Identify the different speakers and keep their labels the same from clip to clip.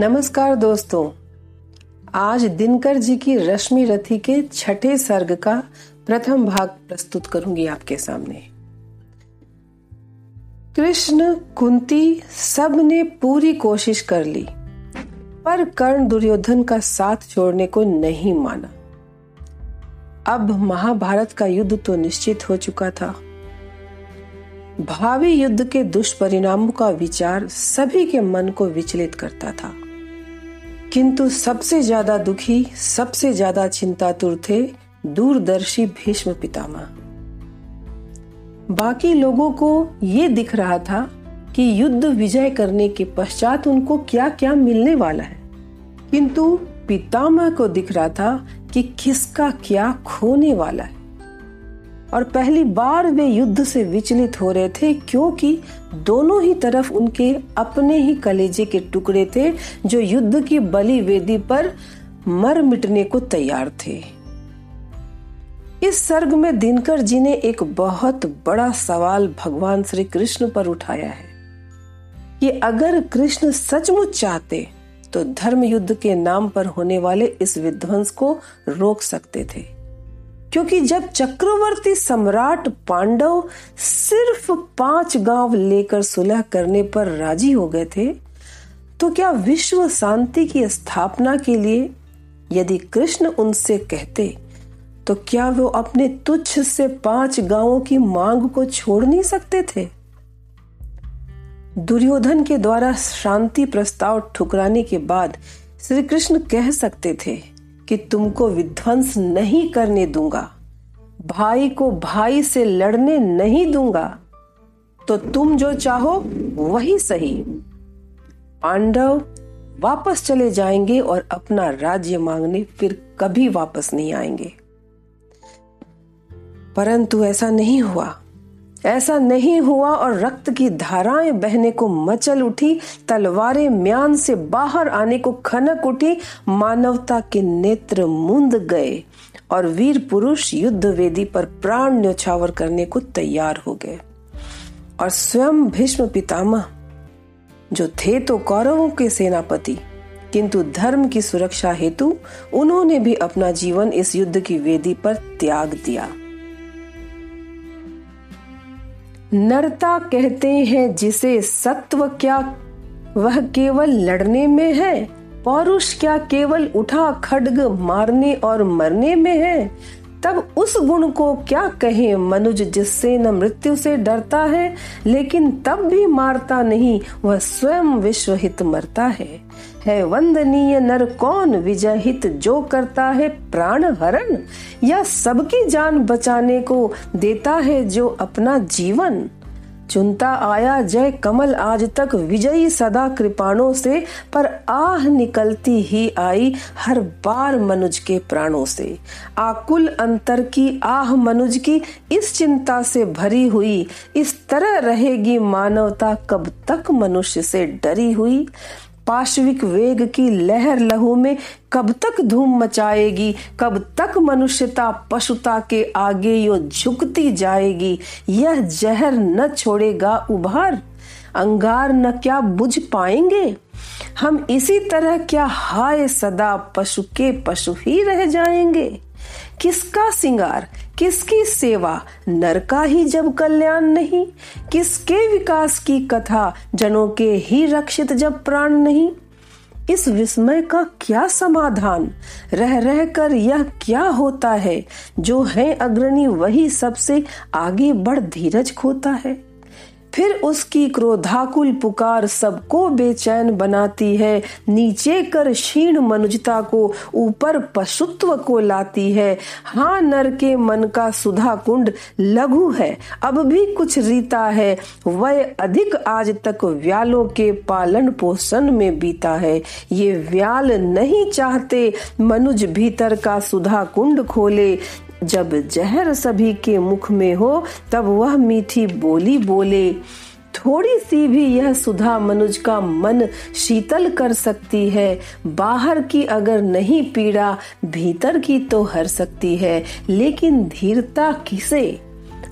Speaker 1: नमस्कार दोस्तों। आज दिनकर जी की रश्मि रथी के छठे सर्ग का प्रथम भाग प्रस्तुत करूँगी आपके सामने। कृष्ण, कुंती सबने पूरी कोशिश कर ली, पर कर्ण दुर्योधन का साथ छोड़ने को नहीं माना। अब महाभारत का युद्ध तो निश्चित हो चुका था। भावी युद्ध के दुष्परिणामों का विचार सभी के मन को विचलित करता था। किंतु सबसे ज़्यादा दुखी, सबसे ज़्यादा चिंतातुर थे दूरदर्शी भीष्म पितामह। बाकी लोगों को ये दिख रहा था कि युद्ध विजय करने के पश्चात उनको क्या क्या मिलने वाला है। किंतु पितामह को दिख रहा था कि किसका क्या खोने वाला है। और पहली बार वे युद्ध से विचलित हो रहे थे, क्योंकि दोनों ही तरफ़ उनके अपने ही कलेजे के टुकड़े थे, जो युद्ध की बलि वेदी पर मर मिटने को तैयार थे। इस सर्ग में दिनकर जी ने एक बहुत बड़ा सवाल भगवान श्री कृष्ण पर उठाया है कि अगर कृष्ण सचमुच चाहते तो धर्म युद्ध के नाम पर होने वाले इस विध्वंस को रोक सकते थे। क्योंकि जब चक्रवर्ती सम्राट पांडव सिर्फ़ पाँच गाँव लेकर सुलह करने पर राज़ी हो गए थे तो क्या विश्व शांति की स्थापना के लिए यदि कृष्ण उनसे कहते तो क्या वो अपने तुच्छ से पाँच गाँवों की मांग को छोड़ नहीं सकते थे? दुर्योधन के द्वारा शांति प्रस्ताव ठुकराने के बाद श्री कृष्ण कह सकते थे कि तुमको विध्वंस नहीं करने दूँगा, भाई को भाई से लड़ने नहीं दूँगा तो तुम जो चाहो वही सही। पांडव वापस चले जाएँगे और अपना राज्य मांगने फिर कभी वापस नहीं आएँगे। परंतु ऐसा नहीं हुआ। ऐसा नहीं हुआ और रक्त की धाराएँ बहने को मचल उठी, तलवारें म्यान से बाहर आने को खनक उठी, मानवता के नेत्र मुंद गए और वीर पुरुष युद्ध वेदी पर प्राण न्यौछावर करने को तैयार हो गए। और स्वयं भीष्म पितामह, जो थे तो कौरवों के सेनापति, किंतु धर्म की सुरक्षा हेतु उन्होंने भी अपना जीवन इस युद्ध की वेदी पर त्याग दिया। नरता कहते हैं जिसे सत्व क्या? वह केवल लड़ने में है, पौरुष क्या केवल उठा खड्ग मारने और मरने में है? तब उस गुण को क्या कहें मनुज जिससे न मृत्यु से डरता है, लेकिन तब भी मारता नहीं, वह स्वयं विश्व हित मरता है। है, वंदनीय नर कौन विजय हित जो करता है प्राण हरण? या सबकी जान बचाने को देता है जो अपना जीवन? चुनता आया जय कमल आज तक विजयी सदा कृपाणों से, पर आह निकलती ही आई हर बार मनुज के प्राणों से। आकुल अंतर की आह मनुज की इस चिंता से भरी हुई, इस तरह रहेगी मानवता कब तक मनुष्य से डरी हुई। पाश्विक वेग की लहर लहू में कब तक धूम मचाएगी? कब तक मनुष्यता पशुता के आगे यो झुकती जाएगी? यह जहर न छोड़ेगा उभार। अंगार न क्या बुझ पाएँगे? हम इसी तरह क्या हाय सदा पशु के पशु ही रह जाएँगे? किसका सिंगार? किसकी सेवा? नर का ही जब कल्याण नहीं, किसके विकास की कथा जनों के ही रक्षित जब प्राण नहीं? इस विस्मय का क्या समाधान? रह रह कर यह क्या होता है? जो है अग्रणी वही सबसे आगे बढ़ धीरज खोता है। फिर उसकी क्रोधाकुल पुकार सबको बेचैन बनाती है। नीचे कर क्षीण मनुजता को, ऊपर पशुत्व को लाती है। हाँ नर के मन का सुधा कुंड लघु है। अब भी कुछ रीता है। वह अधिक आज तक व्यालों के पालन पोषण में बीता है। ये व्याल नहीं चाहते, मनुज भीतर का सुधा कुंड खोले। जब जहर सभी के मुख में हो, तब वह मीठी बोली बोले, थोड़ी सी भी यह सुधा मनुज का मन शीतल कर सकती है। बाहर की अगर नहीं पीड़ा, भीतर की तो हर सकती है। लेकिन धीरता किसे?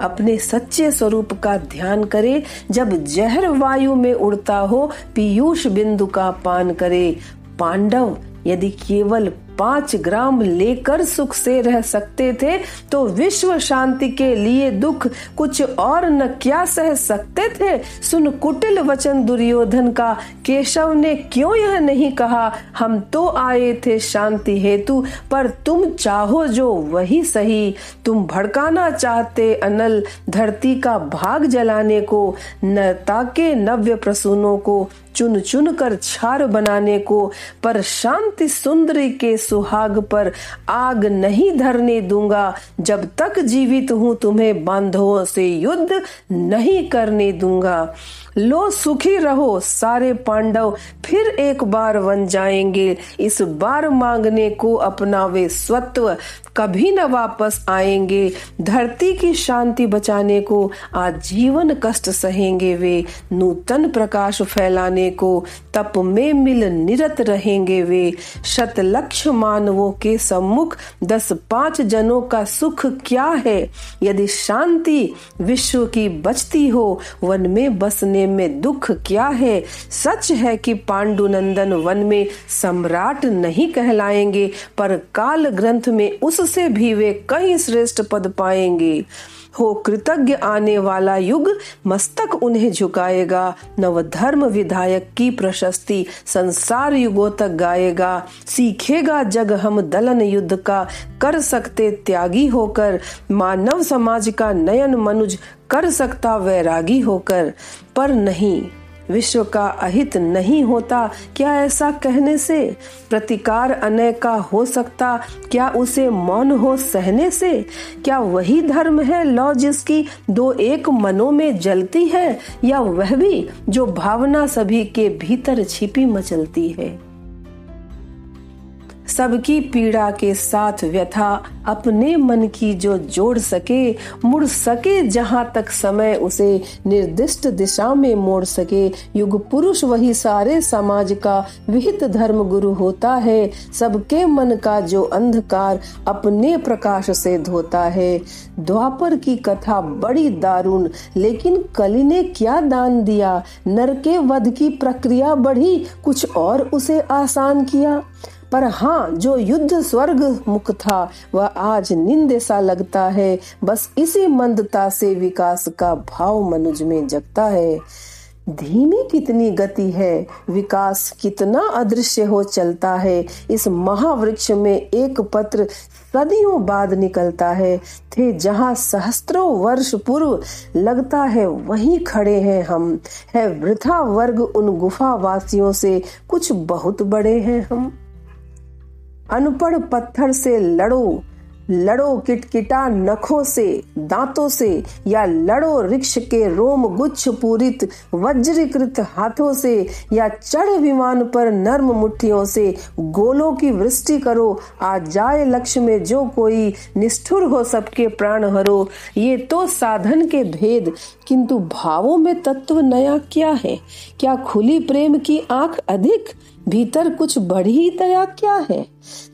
Speaker 1: अपने सच्चे स्वरूप का ध्यान करे। जब जहर वायु में उड़ता हो, पीयूष बिंदु का पान करे। पांडव, यदि केवल पाँच ग्राम लेकर सुख से रह सकते थे तो विश्व शांति के लिए दुख कुछ और न क्या सह सकते थे? सुन कुटिल वचन दुर्योधन का। केशव ने क्यों यह नहीं कहा? हम तो आए थे शांति हेतु, पर तुम चाहो जो वही सही। तुम भड़काना चाहते अनल धरती का भाग जलाने को नता के नव्य प्रसूनों को चुन चुन कर छार बनाने को, पर शांति सुंदरी के सुहाग पर आग नहीं धरने दूँगा। जब तक जीवित हूँ, तुम्हें बांधवों से युद्ध नहीं करने दूँगा। लो सुखी रहो, सारे पांडव फिर एक बार वन जाएँगे। इस बार मांगने को अपना वे स्वत्व कभी न वापस आएँगे। धरती की शांति बचाने को, आजीवन कष्ट सहेंगे वे। नूतन प्रकाश फैलाने को, तप में मिल निरत रहेंगे वे। शत लक्ष मानवों के सम्मुख दस पाँच जनों का सुख क्या है? यदि शांति विश्व की बचती हो, वन में बसने में दुख क्या है? सच है कि पांडुनंदन वन में सम्राट नहीं कहलाएँगे, पर काल ग्रंथ में उससे भी वे कई श्रेष्ठ पद पाएँगे। हो कृतज्ञ आने वाला युग मस्तक उन्हें झुकाएगा। नव धर्म विधायक की प्रशस्ति संसार युगों तक गाएगा। सीखेगा जग हम दलन युद्ध का, कर सकते त्यागी होकर। मानव समाज का नयन मनुज, कर सकता वैरागी होकर। पर नहीं विश्व का अहित नहीं होता, क्या ऐसा कहने से? प्रतिकार अनय का हो सकता, क्या उसे मौन हो सहने से? क्या वही धर्म है लौ जिसकी दो एक मनों में जलती है, या वह भी जो भावना सभी के भीतर छिपी मचलती है? सबकी पीड़ा के साथ व्यथा, अपने मन की जो जोड़ सके, मुड़ सके जहाँ तक समय उसे निर्दिष्ट दिशा में मोड़ सके। युग पुरुष वही सारे समाज का विहित धर्म गुरु होता है। सबके मन का जो अंधकार अपने प्रकाश से धोता है। द्वापर की कथा बड़ी दारुण, लेकिन कली ने क्या दान दिया? नर के वध की प्रक्रिया बढ़ी, कुछ और उसे आसान किया? पर हाँ जो युद्ध स्वर्ग मुख था, वह आज निंद सा लगता है। बस इसी मंदता से विकास का भाव मनुज में जगता है। धीमी कितनी गति है, विकास कितना अदृश्य हो चलता है। इस महावृक्ष में एक पत्र सदियों बाद निकलता है। थे जहाँ सहस्त्रों वर्ष पूर्व लगता है, वहीं खड़े हैं हम। है वृथा वर्ग उन गुफा वासियों से, कुछ बहुत बड़े हैं हम। अनपढ़ पत्थर से लड़ो। लड़ो किटकिटा नखों से, दांतों से, या लड़ो वृक्ष के रोम गुच्छ पूरित, वज्रीकृत हाथों से, या चढ़ विमान पर नर्म मुट्ठियों से, गोलों की वृष्टि करो। आ जाए लक्ष्य में जो कोई निष्ठुर हो सबके प्राण हरो। ये तो साधन के भेद, किंतु भावों में तत्व नया क्या है? क्या खुली प्रेम की आँख अधिक? भीतर कुछ बढ़ी दया क्या है?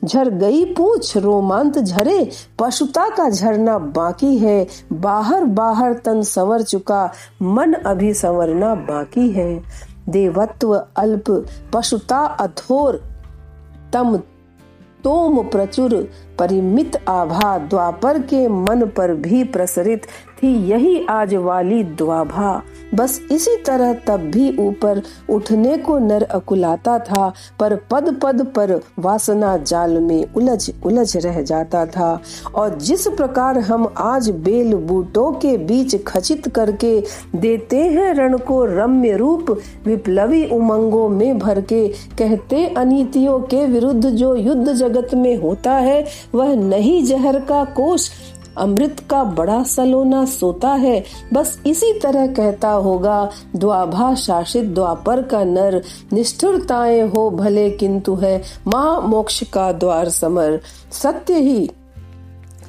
Speaker 1: झर गई पूछ, रोमांत झरे, पशुता का झरना बाकी है। बाहर बाहर तन संवर चुका, मन अभी संवरना बाकी है। देवत्व अल्प, पशुता अथोर, तम तोम प्रचुर, परिमित आभा द्वापर के मन पर भी प्रसरित थी यही आज वाली द्वाभा। बस इसी तरह तब भी ऊपर उठने को नर अकुलाता था, पर पद पद पर वासना जाल में उलझ उलझ रह जाता था। और जिस प्रकार हम आज बेल बूटों के बीच खचित करके देते हैं रण को रम्य रूप, विप्लवी उमंगों में भर के कहते अनीतियों के विरुद्ध जो युद्ध जगत में होता है, वह नहीं जहर का कोष अमृत का बड़ा सलोना सोता है, बस इसी तरह कहता होगा, द्वाभा शासित द्वापर का नर, निष्ठुरताए हो भले किंतु है मोक्ष का द्वार समर। सत्य ही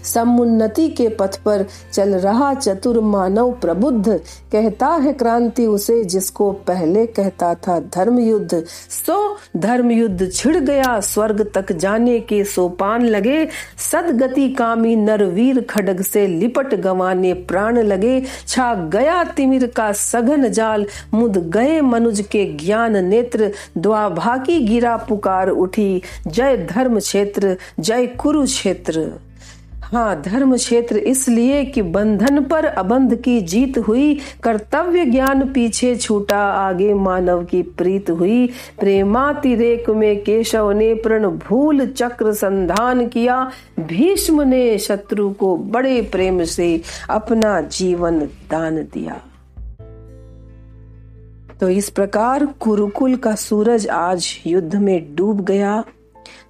Speaker 1: समुन्नति के पथ पर चल रहा चतुर मानव प्रबुद्ध। कहता है क्रांति उसे जिसको पहले कहता था धर्म युद्ध सो धर्म युद्ध छिड़ गया, स्वर्ग तक जाने के सोपान लगे। सदगति कामी नरवीर खडग से लिपट गवाने प्राण लगे। छा गया तिमिर का सघन जाल, मुद गए मनुज के ज्ञान नेत्र। द्वाभागी गिरा पुकार उठी, जय धर्म क्षेत्र, जय कुरुक्षेत्र। हाँ धर्म क्षेत्र इसलिए कि बंधन पर अबंध की जीत हुई, कर्तव्य ज्ञान पीछे छूटा, आगे मानव की प्रीत हुई। प्रेमातिरेक में केशव ने प्रण भूल चक्र संधान किया। भीष्म ने शत्रु को बड़े प्रेम से अपना जीवन दान दिया। तो इस प्रकार कुरुकुल का सूरज आज युद्ध में डूब गया।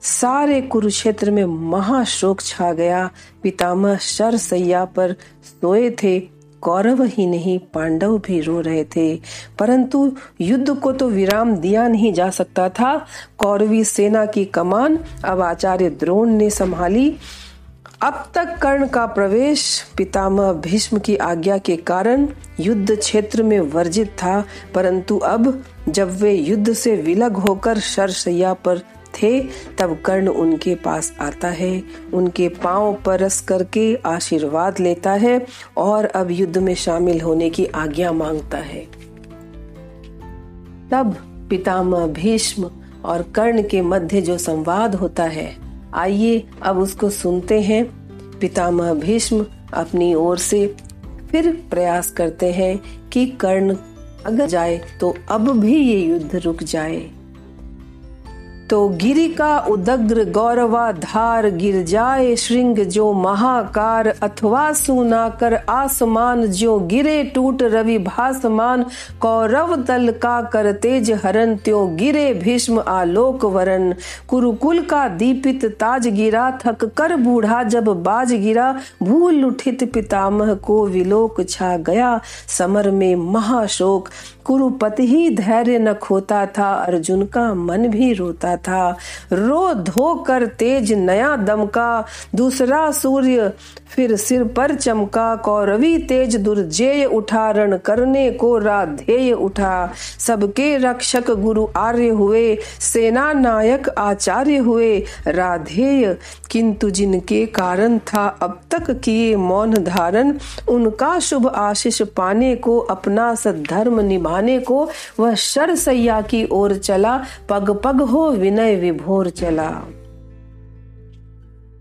Speaker 1: सारे कुरुक्षेत्र में महाशोक छा गया। पितामह शर सैया पर सोए थे। कौरव ही नहीं, पांडव भी रो रहे थे। परंतु युद्ध को तो विराम दिया नहीं जा सकता था। कौरवी सेना की कमान अब आचार्य द्रोण ने संभाली। अब तक कर्ण का प्रवेश पितामह भीष्म की आज्ञा के कारण युद्ध क्षेत्र में वर्जित था। परंतु अब जब वे युद्ध से विलग होकर शरशैया पर थे, तब कर्ण उनके पास आता है, उनके पाँव परस करके आशीर्वाद लेता है और अब युद्ध में शामिल होने की आज्ञा माँगता है। तब पितामह भीष्म और कर्ण के मध्य जो संवाद होता है, आइए अब उसको सुनते हैं। पितामह भीष्म अपनी ओर से फिर प्रयास करते हैं कि कर्ण अगर जाए तो अब भी ये युद्ध रुक जाए। तो गिरी का उदग्र गौरवा धार गिर जाए श्रृंग जो महाकार, अथवा सुना कर आसमान जो गिरे टूट रवि भासमान, कौरव दल का कर तेज हरन त्यो गिरे भीष्म आलोक वरन कुरुकुल का दीपित ताज गिरा, थक कर बूढ़ा जब बाज गिरा, भूल उठित पितामह को विलोक छा गया, समर में महाशोक। कुरुपति ही धैर्य न खोता था, अर्जुन का मन भी रोता था। रो धो कर तेज नया दमका, दूसरा सूर्य फिर सिर पर चमका। कौरवी तेज दुर्जेय उठा, रण करने को राधेय उठा। सबके रक्षक गुरु आर्य हुए, सेना नायक आचार्य हुए। राधेय, किंतु जिनके कारण था अब तक किए मौन धारण, उनका शुभ आशीष पाने को अपना सद्धर्म निभाने को वह शर सैया की ओर चला, पग पग हो विनय विभोर चला।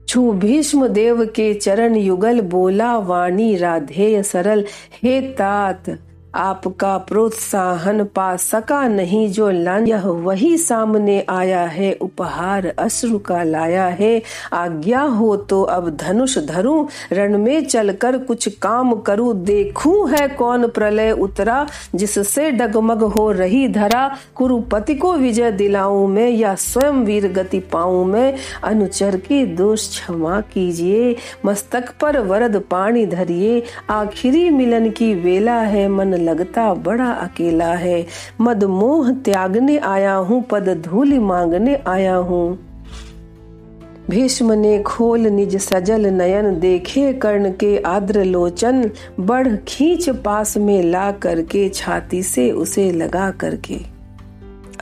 Speaker 1: छू भीष्म देव के चरण युगल, बोला वाणी राधेय सरल, हे तात आपका प्रोत्साहन पा सका नहीं जो लान यह वही सामने आया है, उपहार अश्रु का लाया है। आज्ञा हो तो अब धनुष धरूं, रण में चलकर कुछ काम करूँ। देखूँ है कौन प्रलय उतरा, जिससे डगमग हो रही धरा। कुरुपति को विजय दिलाऊं मैं या स्वयं वीर गति पाऊँ मैं? अनुचर के दोष क्षमा कीजिए, मस्तक पर वरद पानी धरिए। आखिरी मिलन की वेला है मन लगता बड़ा अकेला है। मद मोह त्यागने आया हूँ, पद धूल मांगने आया हूँ। भीष्म ने खोल निज सजल नयन देखे, कर्ण के आद्र लोचन बढ़ खींच पास में ला करके, छाती से उसे लगा करके।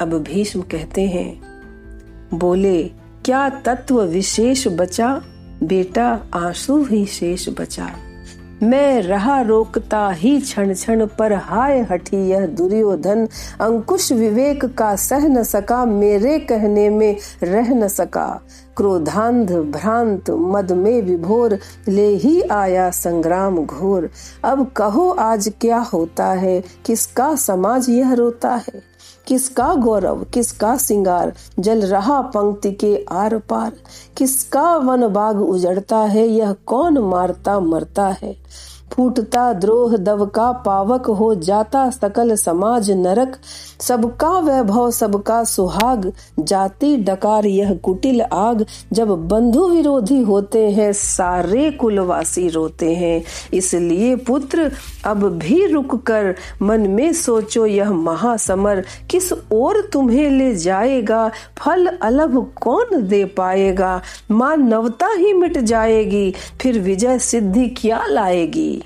Speaker 1: अब भीष्म कहते हैं, बोले, क्या तत्व विशेष बचा? बेटा, आँसू ही शेष बचा। मैं रहा रोकता ही क्षण क्षण पर हाय हठी यह दुर्योधन, अंकुश विवेक का सह न सका, मेरे कहने में रह न सका। क्रोधांध भ्रांत मद में विभोर, ले ही आया संग्राम घोर। अब कहो आज क्या होता है, किसका समाज यह रोता है? किसका गौरव, किसका सिंगार? जल रहा पंक्ति के आर पार। किसका वन बाग उजड़ता है, यह कौन मारता मरता है? फूटता द्रोह दव का पावक हो जाता सकल समाज नरक। सबका वैभव, सबका सुहाग, जाति डकार यह कुटिल आग। जब बंधु विरोधी होते हैं, सारे कुलवासी रोते हैं। इसलिए पुत्र, अब भी रुक कर मन में सोचो यह महासमर। किस ओर तुम्हें ले जाएगा? फल अलभ कौन दे पाएगा? मानवता ही मिट जाएगी, फिर विजय सिद्धि क्या लाएगी?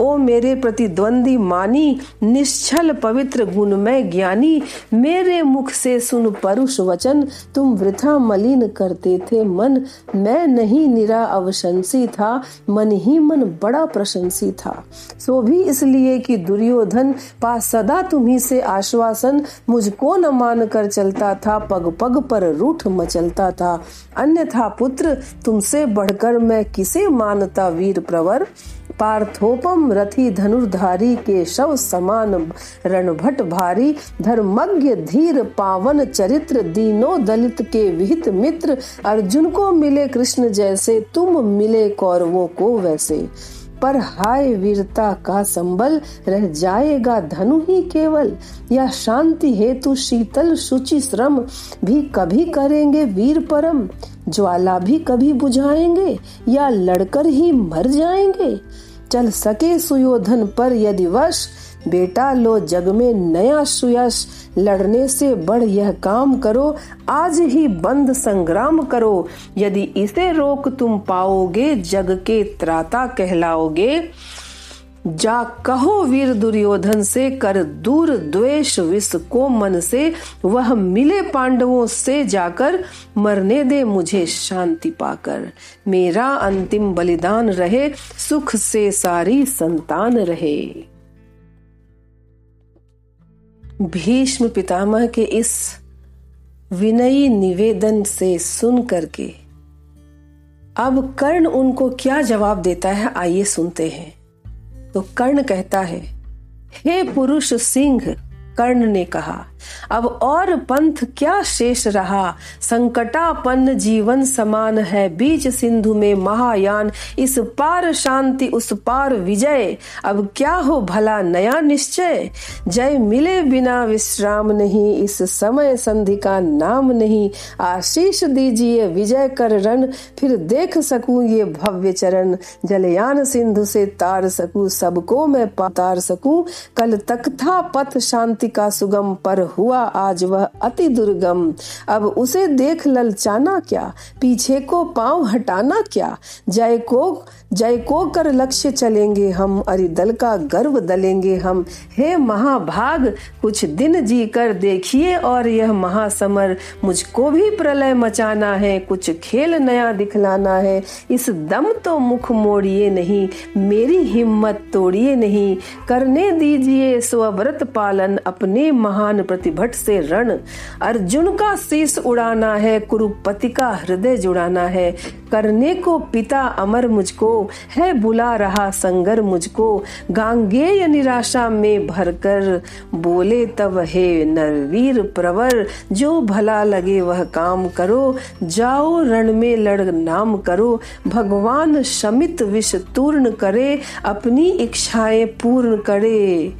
Speaker 1: ओ मेरे प्रतिद्वंदी मानी, निश्चल पवित्र गुणमय ज्ञानी, मेरे मुख से सुन परुष वचन, तुम वृथा मलिन करते थे मन। मैं नहीं निरा अवशंसी था, मन ही मन बड़ा प्रशंसी था। सो भी इसलिए कि दुर्योधन, पा सदा तुम्ही से आश्वासन मुझको न मान कर चलता था, पग पग पर रूठ मचलता था। अन्यथा पुत्र, तुमसे बढ़कर मैं किसे मानता वीर प्रवर? पार्थोपम रथी धनुर्धारी के शव समान रणभट भारी, धर्मज्ञ धीर पावन चरित्र दीनो दलित के विहित मित्र, अर्जुन को मिले कृष्ण जैसे, तुम मिले कौरवों को वैसे। पर हाय वीरता का संबल, रह जाएगा धनु ही केवल। या शांति हेतु शीतल शुचि श्रम, भी कभी करेंगे वीर परम। ज्वाला भी कभी बुझाएँगे, या लड़कर ही मर जाएँगे। चल सके सुयोधन पर यदि वश, बेटा लो जग में नया सुयश। लड़ने से बढ़ यह काम करो, आज ही बंद संग्राम करो। यदि इसे रोक तुम पाओगे, जग के त्राता कहलाओगे। जा कहो वीर दुर्योधन से, कर दूर द्वेष विष को मन से। वह मिले पांडवों से जाकर, मरने दे मुझे शांति पाकर। मेरा अंतिम बलिदान रहे, सुख से सारी संतान रहे। भीष्म पितामह के इस विनयी निवेदन से सुन करके, अब कर्ण उनको क्या जवाब देता है, आइए सुनते हैं। तो कर्ण कहता है हे पुरुष सिंह कर्ण ने कहा, अब और पंथ क्या शेष रहा? संकटापन्न जीवन समान है बीच सिंधु में महायान, इस पार शांति, उस पार विजय। अब क्या हो भला, नया निश्चय? जय मिले बिना विश्राम नहीं, इस समय संधि का नाम नहीं। आशीष दीजिए विजय कर रण, फिर देख सकूँ ये भव्य चरण। जलयान सिंधु से तार सकूँ, सबको मैं तार सकूँ। कल तक था पथ शांति का सुगम पर हुआ, आज वह अति दुर्गम। अब उसे देख ललचाना क्या? पीछे को पाँव हटाना क्या? जय को जय को कर लक्ष्य चलेंगे हम, अरिदल का गर्व दलेंगे हम। हे महाभाग, कुछ दिन जी कर देखिए और यह महासमर, मुझको भी प्रलय मचाना है, कुछ खेल नया दिखलाना है। इस दम तो मुख मोड़िए नहीं, मेरी हिम्मत तोड़िए नहीं। करने दीजिए स्वव्रत पालन अपने महान प्रतिभट से रण। अर्जुन का शीश उड़ाना है, कुरुपति का हृदय जुड़ाना है। करने को पिता अमर मुझको, है बुला रहा संगर मुझको। गांगेय निराशा में भरकर बोले तब, हे नरवीर प्रवर, जो भला लगे वह काम करो। जाओ रण में लड़ नाम करो। भगवान शमित विष तूर्ण करे, अपनी इच्छाएँ पूर्ण करे।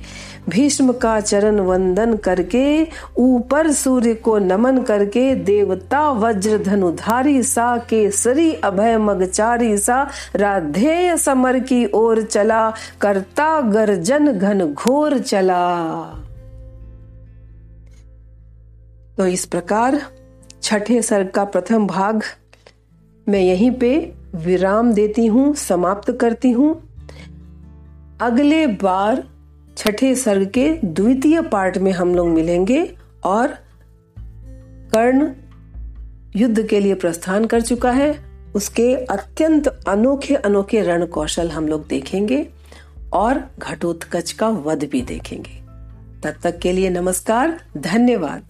Speaker 1: भीष्म का चरण वंदन करके, ऊपर सूर्य को नमन करके, देवता वज्र धनुधारी सा, केसरी अभय मगचारी सा, राधेय समर की ओर चला, करता गर्जन घन घोर चला। तो इस प्रकार छठे सर्ग का प्रथम भाग मैं यहीं पे विराम देती हूँ, समाप्त करती हूँ। अगले बार छठे सर्ग के द्वितीय पार्ट में हम लोग मिलेंगे और कर्ण युद्ध के लिए प्रस्थान कर चुका है। उसके अत्यंत अनोखे अनोखे रण कौशल हम लोग देखेंगे और घटोत्कच का वध भी देखेंगे। तब तक के लिए नमस्कार, धन्यवाद।